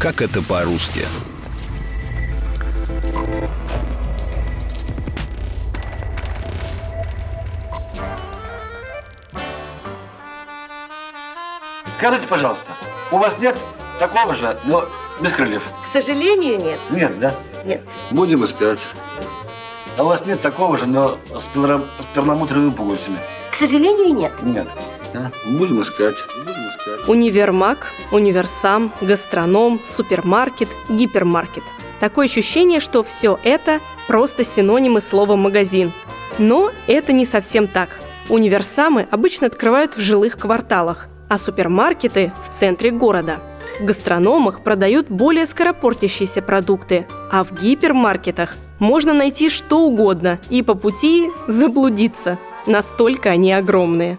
Как это по-русски? Скажите, пожалуйста, у вас нет такого же, но без крыльев? К сожалению, нет. Нет, да? Нет. Будем искать. А у вас нет такого же, но с, перламутровыми пуговицами? К сожалению, нет. Нет. А? Будем искать. Будем искать. Универмаг, универсам, гастроном, супермаркет, гипермаркет. Такое ощущение, что все это просто синонимы слова «магазин». Но это не совсем так. Универсамы обычно открывают в жилых кварталах, а супермаркеты – в центре города. В гастрономах продают более скоропортящиеся продукты, а в гипермаркетах можно найти что угодно и по пути заблудиться. Настолько они огромные.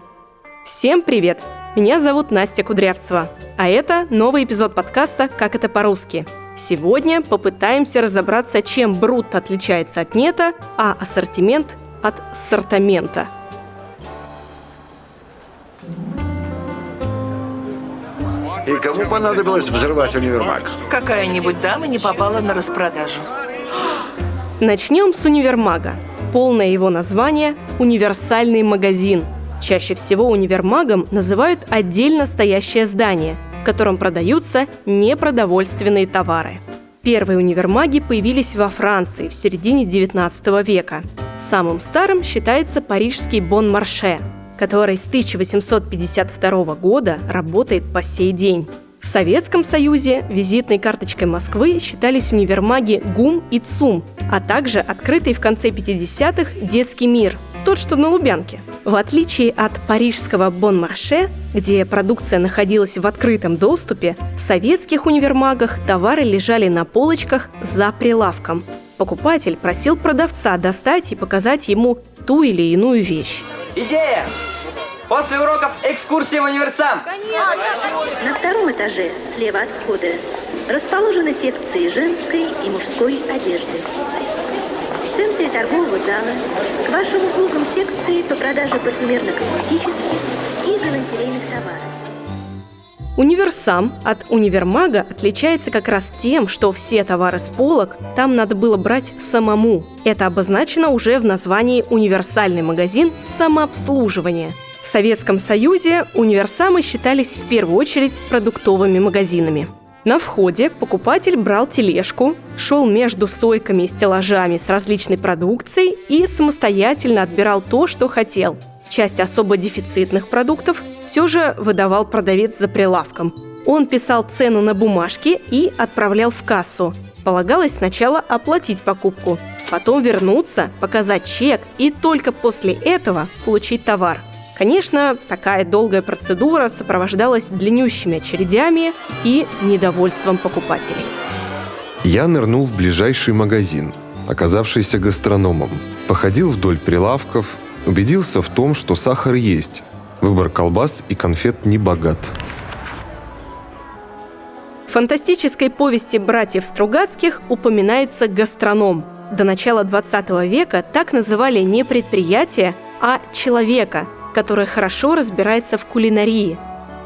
Всем привет! Меня зовут Настя Кудрявцева, а это новый эпизод подкаста «Как это по-русски». Сегодня попытаемся разобраться, чем брут отличается от нета, а ассортимент от сортамента. И кому понадобилось взрывать универмаг? Какая-нибудь дама не попала на распродажу. Начнем с универмага. Полное его название – универсальный магазин. Чаще всего универмагом называют отдельно стоящее здание, в котором продаются непродовольственные товары. Первые универмаги появились во Франции в середине 19 века. Самым старым считается парижский Бон-Марше, который с 1852 года работает по сей день. В Советском Союзе визитной карточкой Москвы считались универмаги ГУМ и ЦУМ, а также открытый в конце 50-х детский мир, тот, что на Лубянке. В отличие от парижского Бон-Марше, где продукция находилась в открытом доступе, в советских универмагах товары лежали на полочках за прилавком. Покупатель просил продавца достать и показать ему ту или иную вещь. Идея! После уроков экскурсия в универсам. На втором этаже, слева от входа, расположены секции женской и мужской одежды. Торгового зала к вашим услугам секции по продаже парфюмерно-косметических и галантерейных товаров. Универсам от универмага отличается как раз тем, что все товары с полок там надо было брать самому. Это обозначено уже в названии «Универсальный магазин самообслуживания». В Советском Союзе универсамы считались в первую очередь продуктовыми магазинами. На входе покупатель брал тележку, шел между стойками и стеллажами с различной продукцией и самостоятельно отбирал то, что хотел. Часть особо дефицитных продуктов все же выдавал продавец за прилавком. Он писал цену на бумажке и отправлял в кассу. Полагалось сначала оплатить покупку, потом вернуться, показать чек и только после этого получить товар. Конечно, такая долгая процедура сопровождалась длиннющими очередями и недовольством покупателей. Я нырнул в ближайший магазин, оказавшийся гастрономом. Походил вдоль прилавков, убедился в том, что сахар есть. Выбор колбас и конфет не богат. В фантастической повести братьев Стругацких упоминается гастроном. До начала 20 века так называли не предприятие, а человека, который хорошо разбирается в кулинарии.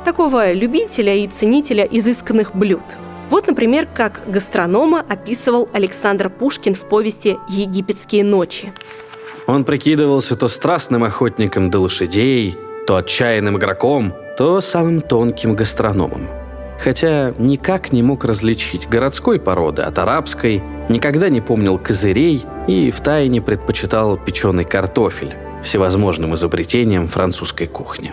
Такого любителя и ценителя изысканных блюд. Вот, например, как гастронома описывал Александр Пушкин в повести «Египетские ночи». Он прикидывался то страстным охотником до лошадей, то отчаянным игроком, то самым тонким гастрономом. Хотя никак не мог различить городской породы от арабской, никогда не помнил козырей и втайне предпочитал печеный картофель, всевозможным изобретением французской кухни.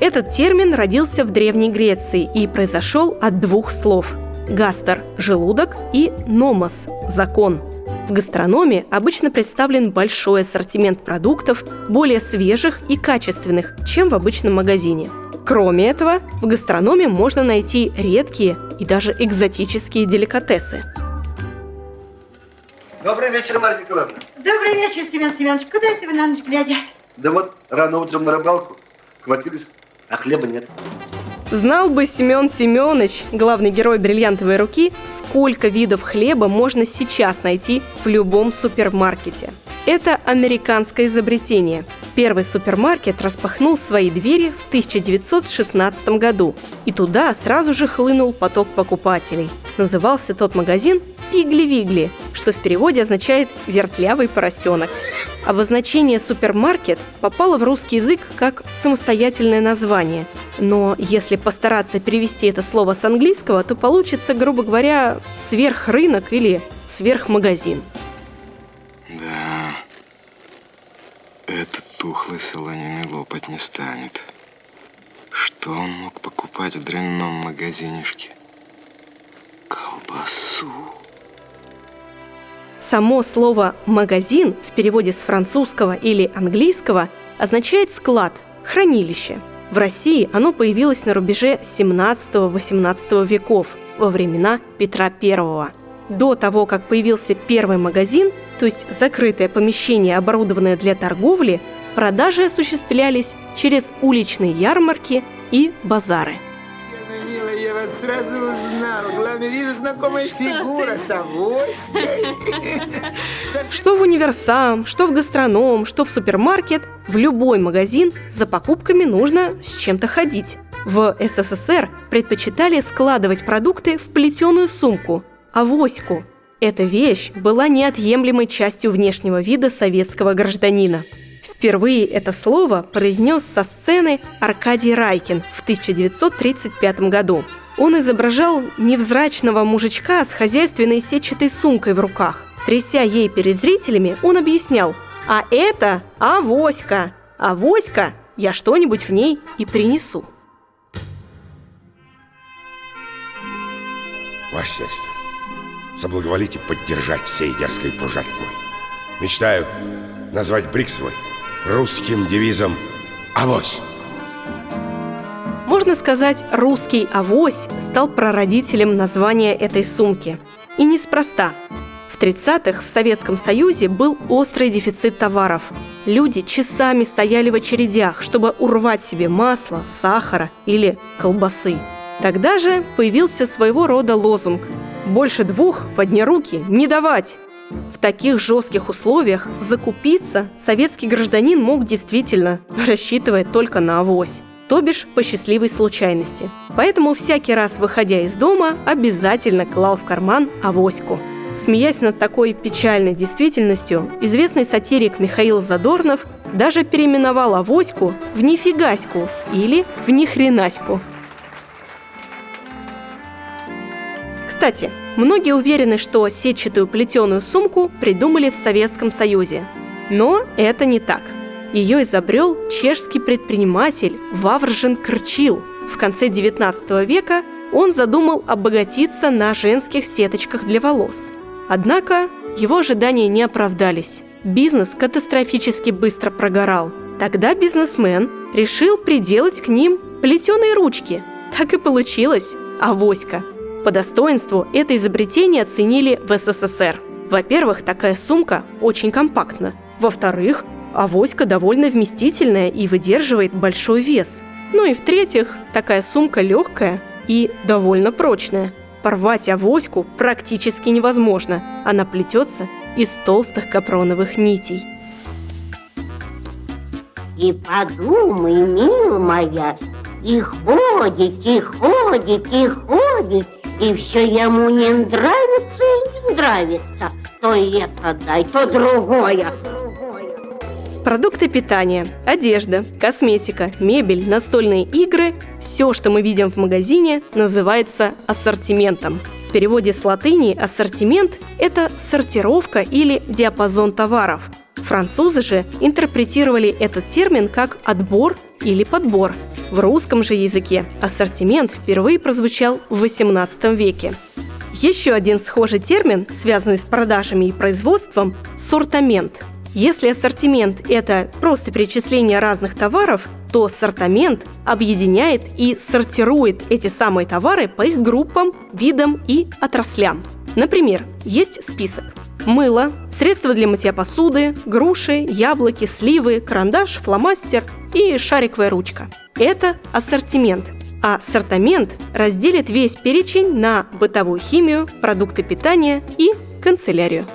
Этот термин родился в Древней Греции и произошел от двух слов – гастер – желудок и номос – закон. В гастрономе обычно представлен большой ассортимент продуктов, более свежих и качественных, чем в обычном магазине. Кроме этого, в гастрономе можно найти редкие и даже экзотические деликатесы. Добрый вечер, Марья Николаевна. Добрый вечер, Семен Семенович. Куда это вы на ночь глядя? Да вот рано утром на рыбалку хватились, а хлеба нет. Знал бы Семен Семенович, главный герой «Бриллиантовой руки», сколько видов хлеба можно сейчас найти в любом супермаркете. Это американское изобретение. Первый супермаркет распахнул свои двери в 1916 году, и туда сразу же хлынул поток покупателей. Назывался тот магазин «Пигли-Вигли», что в переводе означает «вертлявый поросенок». Обозначение «супермаркет» попало в русский язык как самостоятельное название. Но если постараться перевести это слово с английского, то получится, грубо говоря, сверхрынок или сверхмагазин. Да, этот тухлый солониный лопать не станет. Что он мог покупать в дрянном магазинишке? Колбасу. Само слово «магазин» в переводе с французского или английского означает «склад», «хранилище». В России оно появилось на рубеже 17-18 веков, во времена Петра I. До того, как появился первый магазин, то есть закрытое помещение, оборудованное для торговли, продажи осуществлялись через уличные ярмарки и базары. Вас сразу узнал. Главное, вижу знакомая фигура Савойской. Что в универсам, что в гастроном, что в супермаркет, в любой магазин за покупками нужно с чем-то ходить. В СССР предпочитали складывать продукты в плетеную сумку – авоську. Эта вещь была неотъемлемой частью внешнего вида советского гражданина. Впервые это слово произнес со сцены Аркадий Райкин в 1935 году. Он изображал невзрачного мужичка с хозяйственной сетчатой сумкой в руках. Тряся ей перед зрителями, он объяснял «А это авоська! Авоська! Я что-нибудь в ней и принесу». Ваше сельство, соблаговолите поддержать сей дерзкий пружак мой. Мечтаю назвать брик свой русским девизом «Авось». Можно сказать, русский «авось» стал прародителем названия этой сумки. И неспроста. В 30-х в Советском Союзе был острый дефицит товаров. Люди часами стояли в очередях, чтобы урвать себе масло, сахара или колбасы. Тогда же появился своего рода лозунг «Больше двух в одни руки не давать!» В таких жестких условиях закупиться советский гражданин мог действительно, рассчитывая только на авось то бишь по счастливой случайности. Поэтому всякий раз, выходя из дома, обязательно клал в карман авоську. Смеясь над такой печальной действительностью, известный сатирик Михаил Задорнов даже переименовал авоську в нифигаську или в нихренаську. Кстати, многие уверены, что сетчатую плетеную сумку придумали в Советском Союзе. Но это не так. Ее изобрел чешский предприниматель Вавржен Крчил. В конце 19 века он задумал обогатиться на женских сеточках для волос. Однако его ожидания не оправдались. Бизнес катастрофически быстро прогорал. Тогда бизнесмен решил приделать к ним плетеные ручки. Так и получилось. Авоська. По достоинству это изобретение оценили в СССР. Во-первых, такая сумка очень компактна. Во-вторых, авоська довольно вместительная и выдерживает большой вес. Ну и в-третьих, такая сумка легкая и довольно прочная. Порвать авоську практически невозможно. Она плетется из толстых капроновых нитей. И подумай, милая, и ходит, и ходит, и ходит, и все ему не нравится и не нравится. То это дай, то другое. Продукты питания, одежда, косметика, мебель, настольные игры – все, что мы видим в магазине, называется ассортиментом. В переводе с латыни ассортимент – это сортировка или диапазон товаров. Французы же интерпретировали этот термин как отбор или подбор. В русском же языке ассортимент впервые прозвучал в XVIII веке. Еще один схожий термин, связанный с продажами и производством – сортамент – если ассортимент – это просто перечисление разных товаров, то сортамент объединяет и сортирует эти самые товары по их группам, видам и отраслям. Например, есть список. Мыло, средства для мытья посуды, груши, яблоки, сливы, карандаш, фломастер и шариковая ручка. Это ассортимент. А сортамент разделит весь перечень на бытовую химию, продукты питания и канцелярию.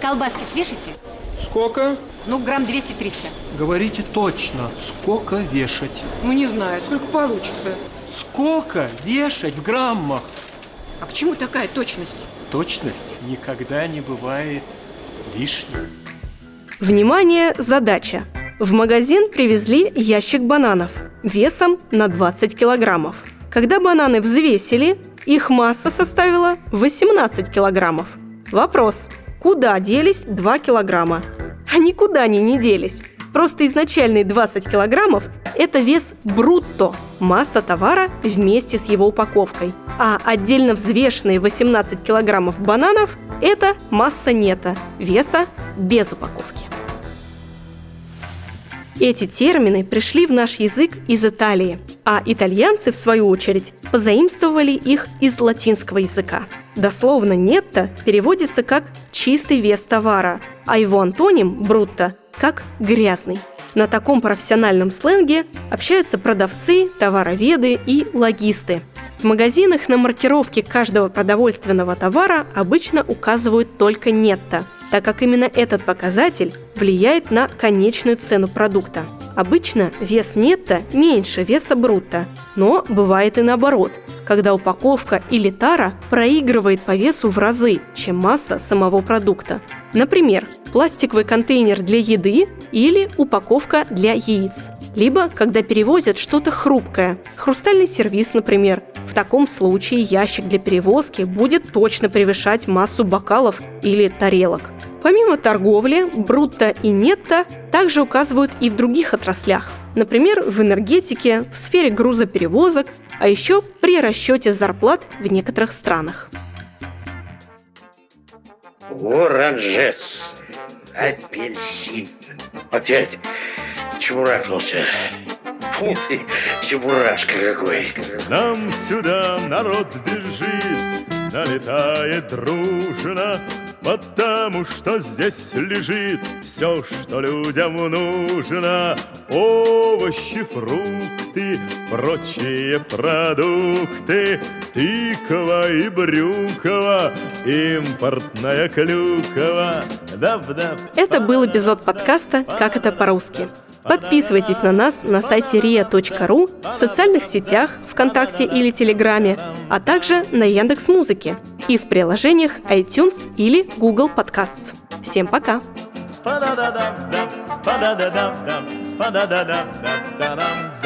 Колбаски свешите? Сколько? Ну, грамм 200-300. Говорите точно, сколько вешать? Ну, не знаю, сколько получится. Сколько вешать в граммах? А к чему такая точность? Точность никогда не бывает лишней. Внимание, задача. В магазин привезли ящик бананов весом на 20 килограммов. Когда бананы взвесили, их масса составила 18 килограммов. Вопрос. Куда делись 2 килограмма? А никуда они не делись. Просто изначальные 20 килограммов – это вес брутто, масса товара вместе с его упаковкой. А отдельно взвешенные 18 килограммов бананов – это масса нета, веса без упаковки. Эти термины пришли в наш язык из Италии, а итальянцы, в свою очередь, позаимствовали их из латинского языка. Дословно «нетто» переводится как «чистый вес товара», а его антоним «брутто» как «грязный». На таком профессиональном сленге общаются продавцы, товароведы и логисты. В магазинах на маркировке каждого продовольственного товара обычно указывают только «нетто», так как именно этот показатель влияет на конечную цену продукта. Обычно вес нетто меньше веса брутто, но бывает и наоборот, когда упаковка или тара проигрывает по весу в разы, чем масса самого продукта. Например, пластиковый контейнер для еды или упаковка для яиц. Либо когда перевозят что-то хрупкое, хрустальный сервис, например. В таком случае ящик для перевозки будет точно превышать массу бокалов или тарелок. Помимо торговли, брутто и нетто также указывают и в других отраслях. Например, в энергетике, в сфере грузоперевозок, а еще при расчете зарплат в некоторых странах. Оранжес, апельсин. Опять чебурашился. Фу ты, чебурашка какой. Нам сюда народ бежит, налетает дружно, Потому что здесь лежит все, что людям нужно. Овощи, фрукты, прочие продукты, тыква и брюкова, импортная клюкова. Даб-даб. Это был эпизод подкаста «Как это по-русски». Подписывайтесь на нас на сайте ria.ru, в социальных сетях, ВКонтакте или Телеграме, а также на Яндекс Музыке и в приложениях iTunes или Google Podcasts. Всем пока! Па-да-да-да-да, па-да-да-да-да, па-да-да-да-да-да-дам.